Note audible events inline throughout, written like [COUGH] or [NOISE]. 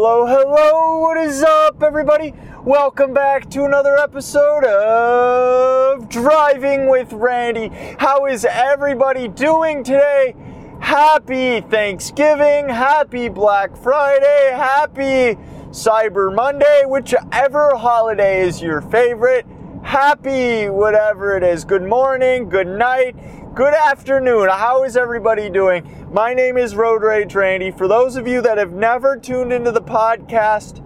Hello, hello, what is up, everybody? Welcome back to another episode of Driving with Randy. How is everybody doing today? Happy Thanksgiving, happy Black Friday, happy Cyber Monday, whichever holiday is your favorite. Happy whatever it is. Good morning, good night, good afternoon. How is everybody doing? My name is Road Rage Randy. For those of you that have never tuned into the podcast,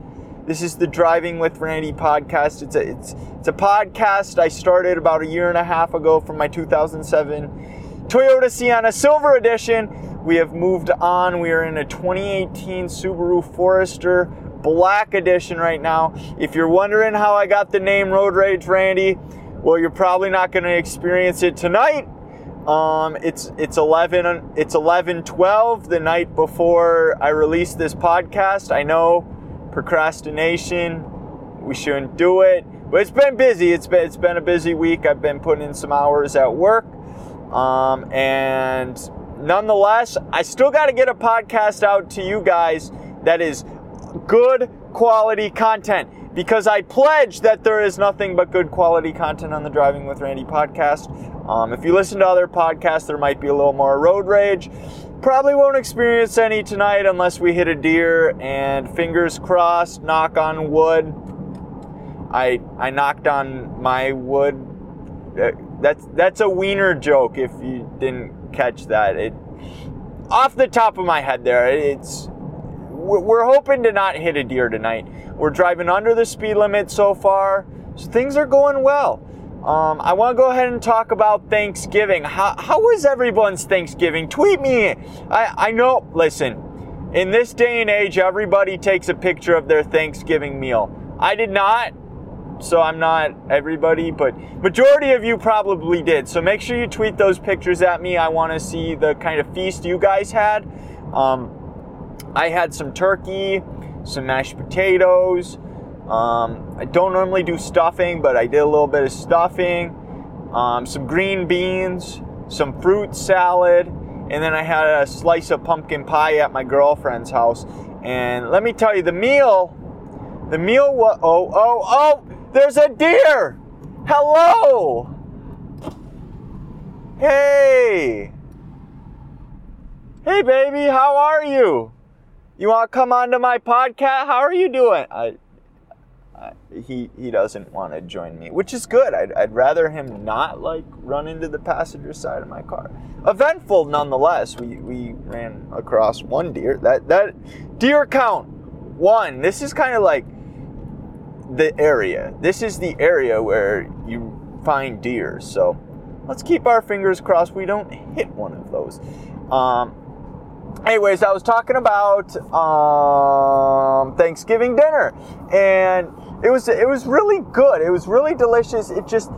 this is the Driving with Randy podcast. It's a it's it's a podcast I started about a year and a half ago from my 2007 Toyota Sienna Silver Edition. We have moved on. We are in a 2018 Subaru Forester Black Edition right now. If you're wondering how I got the name Road Rage Randy, well, you're probably not going to experience it tonight. Um, it's it's 11 it's 11:12 the night before I release this podcast. I know procrastination. We shouldn't do it, but it's been busy. It's been it's been a busy week. I've been putting in some hours at work. Um, and nonetheless, I still got to get a podcast out to you guys that is good quality content because I pledge that there is nothing but good quality content on the Driving with Randy podcast. Um, if you listen to other podcasts, there might be a little more road rage. Probably won't experience any tonight unless we hit a deer. And fingers crossed, knock on wood. I I knocked on my wood. Uh, that's that's a wiener joke. If you didn't catch that, it off the top of my head there, it's we're hoping to not hit a deer tonight. We're driving under the speed limit so far, so things are going well. Um, I want to go ahead and talk about Thanksgiving. How, how was everyone's Thanksgiving? Tweet me. I, I know, listen, in this day and age, everybody takes a picture of their Thanksgiving meal. I did not, so I'm not everybody, but majority of you probably did. So make sure you tweet those pictures at me. I want to see the kind of feast you guys had. Um, I had some turkey, some mashed potatoes, um, I don't normally do stuffing, but I did a little bit of stuffing, um, some green beans, some fruit salad, and then I had a slice of pumpkin pie at my girlfriend's house. And let me tell you, the meal, the meal was, oh, oh, oh, there's a deer! Hello! Hey! Hey, baby, how are you? You want to come onto my podcast? How are you doing? I, he he doesn't want to join me, which is good. I'd, I'd rather him not like run into the passenger side of my car. Eventful nonetheless. We we ran across one deer. That that deer count one. This is kind of like the area. This is the area where you find deer. So let's keep our fingers crossed we don't hit one of those. Um, anyways, I was talking about um, Thanksgiving dinner, and it was it was really good. It was really delicious. It just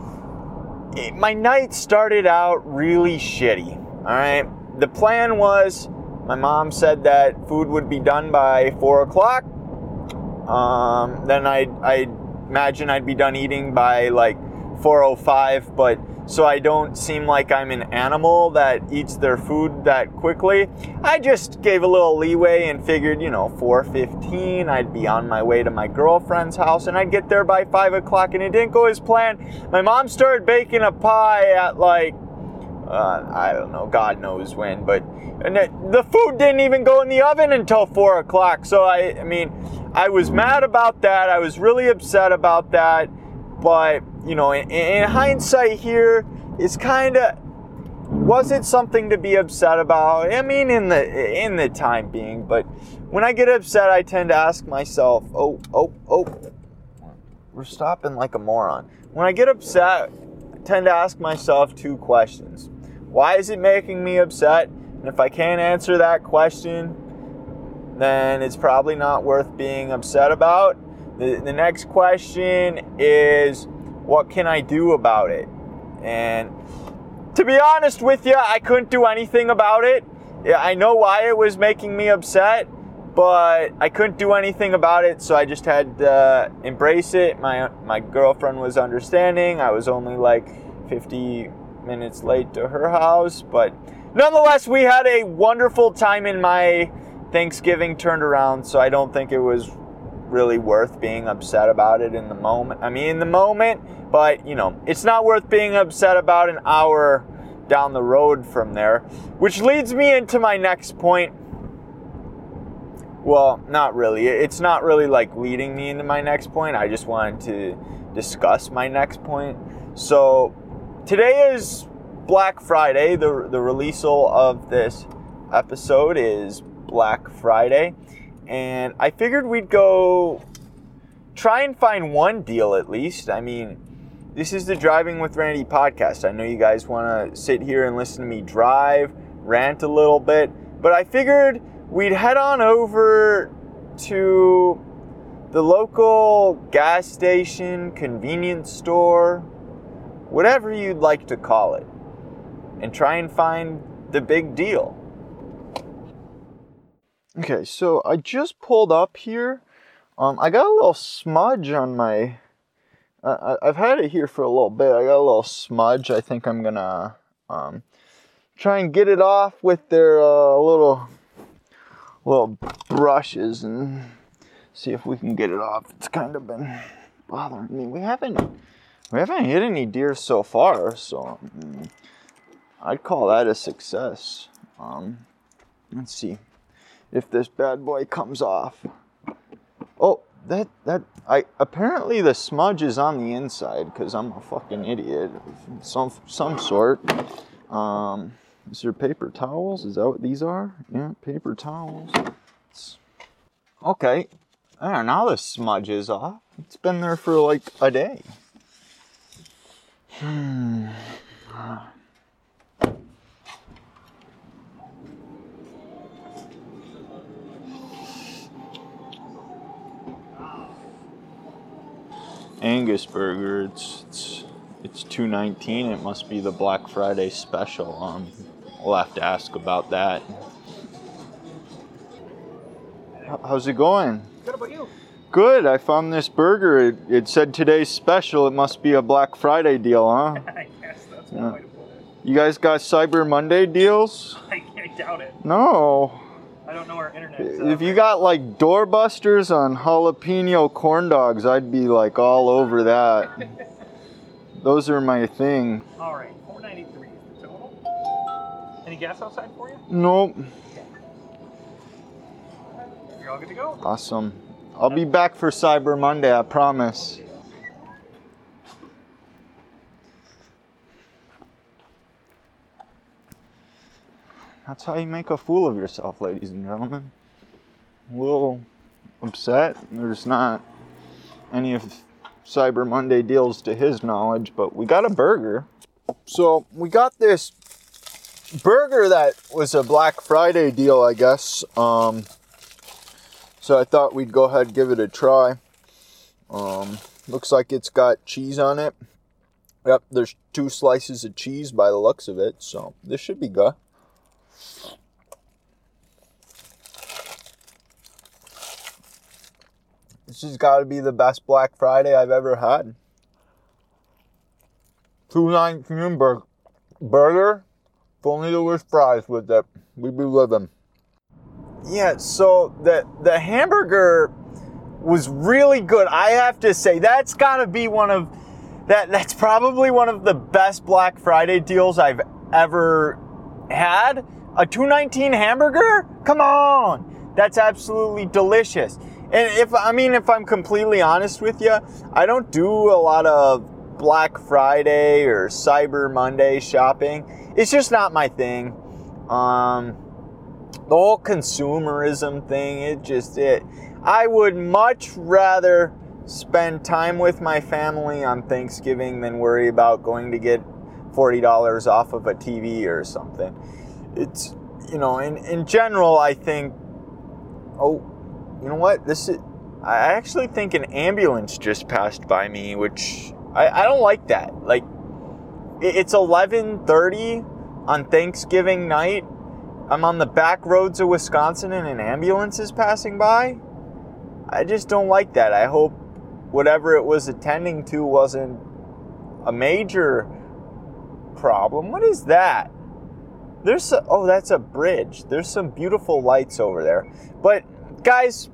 it, my night started out really shitty. All right, the plan was my mom said that food would be done by four o'clock. Um, then I I imagine I'd be done eating by like 4:05, but so I don't seem like I'm an animal that eats their food that quickly. I just gave a little leeway and figured, you know, 4:15, I'd be on my way to my girlfriend's house, and I'd get there by five o'clock. And it didn't go as planned. My mom started baking a pie at like, uh, I don't know, God knows when, but and it, the food didn't even go in the oven until four o'clock. So I, I mean, I was mad about that. I was really upset about that, but you know, in, in hindsight here, it's kind of was it something to be upset about? I mean, in the in the time being, but when I get upset, I tend to ask myself, "Oh, oh, oh, we're stopping like a moron." When I get upset, I tend to ask myself two questions: Why is it making me upset? And if I can't answer that question, then it's probably not worth being upset about. The, the next question is what can I do about it? And to be honest with you, I couldn't do anything about it. Yeah, I know why it was making me upset, but I couldn't do anything about it, so I just had to embrace it. My my girlfriend was understanding. I was only like 50 minutes late to her house, but nonetheless, we had a wonderful time in my Thanksgiving turned around, so I don't think it was really worth being upset about it in the moment. I mean, in the moment, but you know, it's not worth being upset about an hour down the road from there. Which leads me into my next point. Well, not really. It's not really like leading me into my next point. I just wanted to discuss my next point. So, today is Black Friday. The, the release of this episode is Black Friday. And I figured we'd go try and find one deal at least. I mean, this is the Driving with Randy podcast. I know you guys want to sit here and listen to me drive, rant a little bit, but I figured we'd head on over to the local gas station, convenience store, whatever you'd like to call it, and try and find the big deal. Okay, so I just pulled up here. Um, I got a little smudge on my I, I've had it here for a little bit. I got a little smudge. I think I'm gonna um, try and get it off with their uh, little little brushes and see if we can get it off. It's kind of been bothering me. We haven't we haven't hit any deer so far, so um, I'd call that a success. Um, let's see if this bad boy comes off. Oh, that that I apparently the smudge is on the inside because I'm a fucking idiot some some sort. Um, is there paper towels? Is that what these are? Yeah, paper towels. It's, okay, there now the smudge is off. It's been there for like a day. Hmm. Angus burger. It's it's it's two nineteen. It must be the Black Friday special. Um, we'll have to ask about that. How's it going? Good about you? Good. I found this burger. It, it said today's special. It must be a Black Friday deal, huh? [LAUGHS] I guess that's one way to put it. You guys got Cyber Monday deals? [LAUGHS] I, I doubt it. No. I don't know our internet. If you got like doorbusters on jalapeno corn dogs, I'd be like all over that. [LAUGHS] Those are my thing. All right, 493 is the total. Any gas outside for you? Nope. You're all good to go. Awesome. I'll be back for Cyber Monday, I promise. That's how you make a fool of yourself, ladies and gentlemen. A little upset. There's not any of Cyber Monday deals to his knowledge, but we got a burger. So we got this burger that was a Black Friday deal, I guess. Um, so I thought we'd go ahead and give it a try. Um, looks like it's got cheese on it. Yep, there's two slices of cheese by the looks of it, so this should be good. This has got to be the best Black Friday I've ever had. Two nineteen bur- burger, if only there fries with it, we'd be living. Yeah, so the the hamburger was really good. I have to say that's got to be one of that. That's probably one of the best Black Friday deals I've ever had. A two nineteen hamburger? Come on, that's absolutely delicious. And if I mean, if I'm completely honest with you, I don't do a lot of Black Friday or Cyber Monday shopping. It's just not my thing. Um, the whole consumerism thing, it just it. I would much rather spend time with my family on Thanksgiving than worry about going to get forty dollars off of a TV or something. It's you know, in in general, I think. Oh, you know what? This is. I actually think an ambulance just passed by me, which I, I don't like that. Like, it's 11:30 on Thanksgiving night. I'm on the back roads of Wisconsin, and an ambulance is passing by. I just don't like that. I hope whatever it was attending to wasn't a major problem. What is that? There's some, oh, that's a bridge. There's some beautiful lights over there. But guys,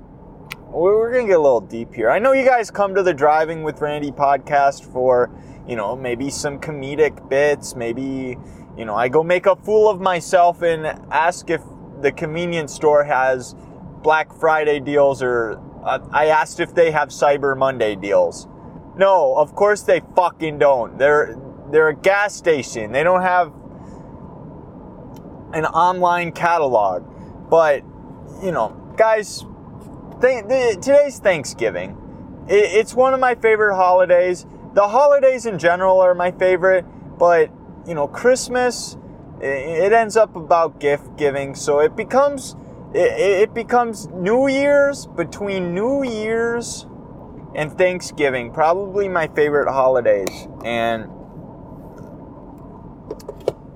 we're, gonna get a little deep here. I know you guys come to the Driving with Randy podcast for, you know, maybe some comedic bits. Maybe, you know, I go make a fool of myself and ask if the convenience store has Black Friday deals or uh, I asked if they have Cyber Monday deals. No, of course they fucking don't. They're they're a gas station. They don't have an online catalog. But, you know, guys, th- th- today's Thanksgiving. It- it's one of my favorite holidays. The holidays in general are my favorite, but, you know, Christmas, it, it ends up about gift giving. So it becomes. It, it becomes New Year's between New Year's and Thanksgiving, probably my favorite holidays. And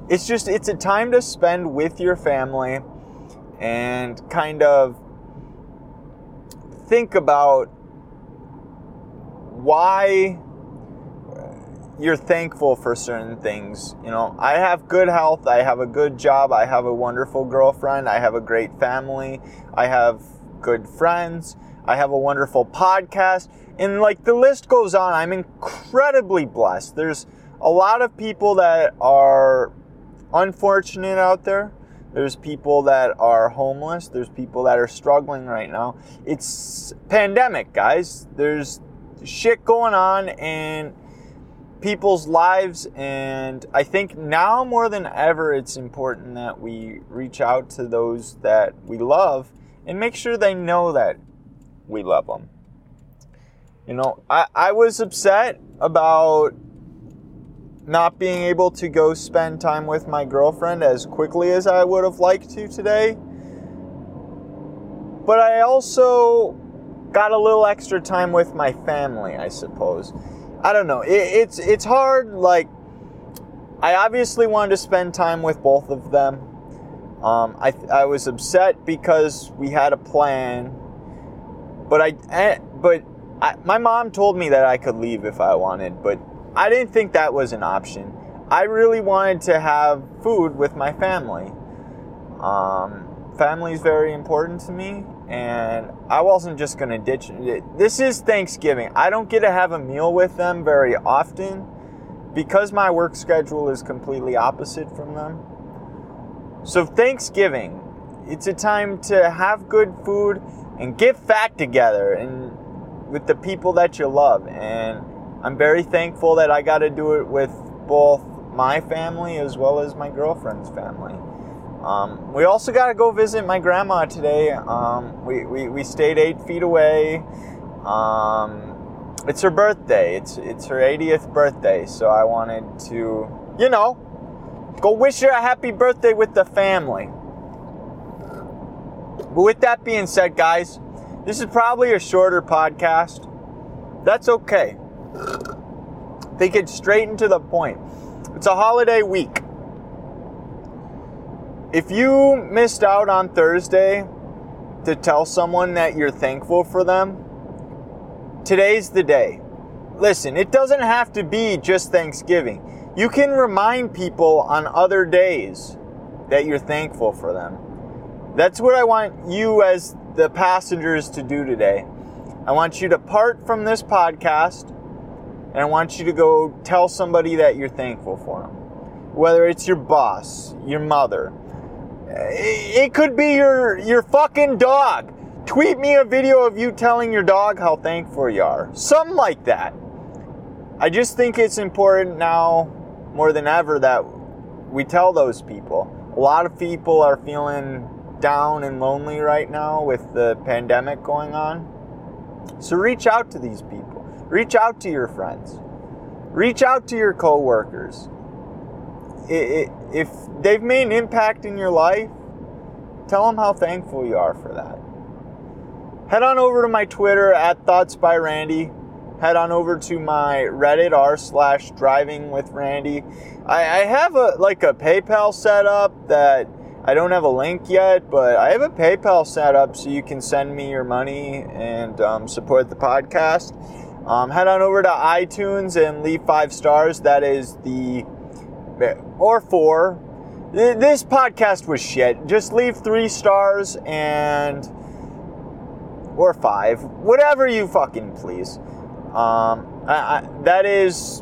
it's just it's a time to spend with your family and kind of think about why you're thankful for certain things. You know, I have good health, I have a good job, I have a wonderful girlfriend, I have a great family, I have good friends, I have a wonderful podcast, and like the list goes on. I'm incredibly blessed. There's a lot of people that are unfortunate out there. There's people that are homeless. There's people that are struggling right now. It's pandemic, guys. There's shit going on in people's lives and I think now more than ever it's important that we reach out to those that we love and make sure they know that we love them. You know, I, I was upset about not being able to go spend time with my girlfriend as quickly as I would have liked to today. But I also got a little extra time with my family, I suppose. I don't know. It, it's it's hard. Like, I obviously wanted to spend time with both of them. Um, I I was upset because we had a plan, but I eh, but I, my mom told me that I could leave if I wanted, but I didn't think that was an option. I really wanted to have food with my family. Um, family is very important to me, and I wasn't just gonna ditch it. This is Thanksgiving. I don't get to have a meal with them very often because my work schedule is completely opposite from them. So Thanksgiving, it's a time to have good food and get fat together and with the people that you love. And I'm very thankful that I got to do it with both my family as well as my girlfriend's family. Um, we also got to go visit my grandma today. Um, we, we, we stayed eight feet away. Um, it's her birthday. It's it's her 80th birthday, so I wanted to, you know, go wish her a happy birthday with the family. But with that being said, guys, this is probably a shorter podcast. That's okay. They get straight into the point. It's a holiday week. If you missed out on Thursday to tell someone that you're thankful for them, today's the day. Listen, it doesn't have to be just Thanksgiving. You can remind people on other days that you're thankful for them. That's what I want you as the passengers to do today. I want you to part from this podcast and I want you to go tell somebody that you're thankful for them. Whether it's your boss, your mother, eh, it could be your your fucking dog. Tweet me a video of you telling your dog how thankful you are. Something like that. I just think it's important now more than ever that we tell those people. A lot of people are feeling down and lonely right now with the pandemic going on. So reach out to these people. Reach out to your friends. Reach out to your coworkers. If they've made an impact in your life, tell them how thankful you are for that. Head on over to my Twitter at Thoughts by Randy. Head on over to my Reddit r slash Driving with Randy. I, have a like a PayPal set up that I don't have a link yet, but I have a PayPal set up so you can send me your money and um, support the podcast. Um, head on over to iTunes and leave five stars. That is the, or four. this podcast was shit. Just leave three stars and or five, whatever you fucking please. Um, I, I, that is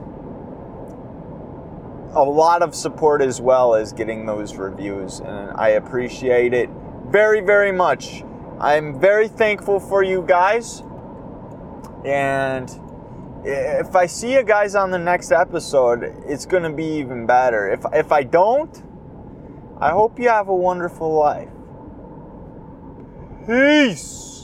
a lot of support as well as getting those reviews, and I appreciate it very, very much. I'm very thankful for you guys, and if I see you guys on the next episode, it's gonna be even better. If if I don't, I hope you have a wonderful life. Peace.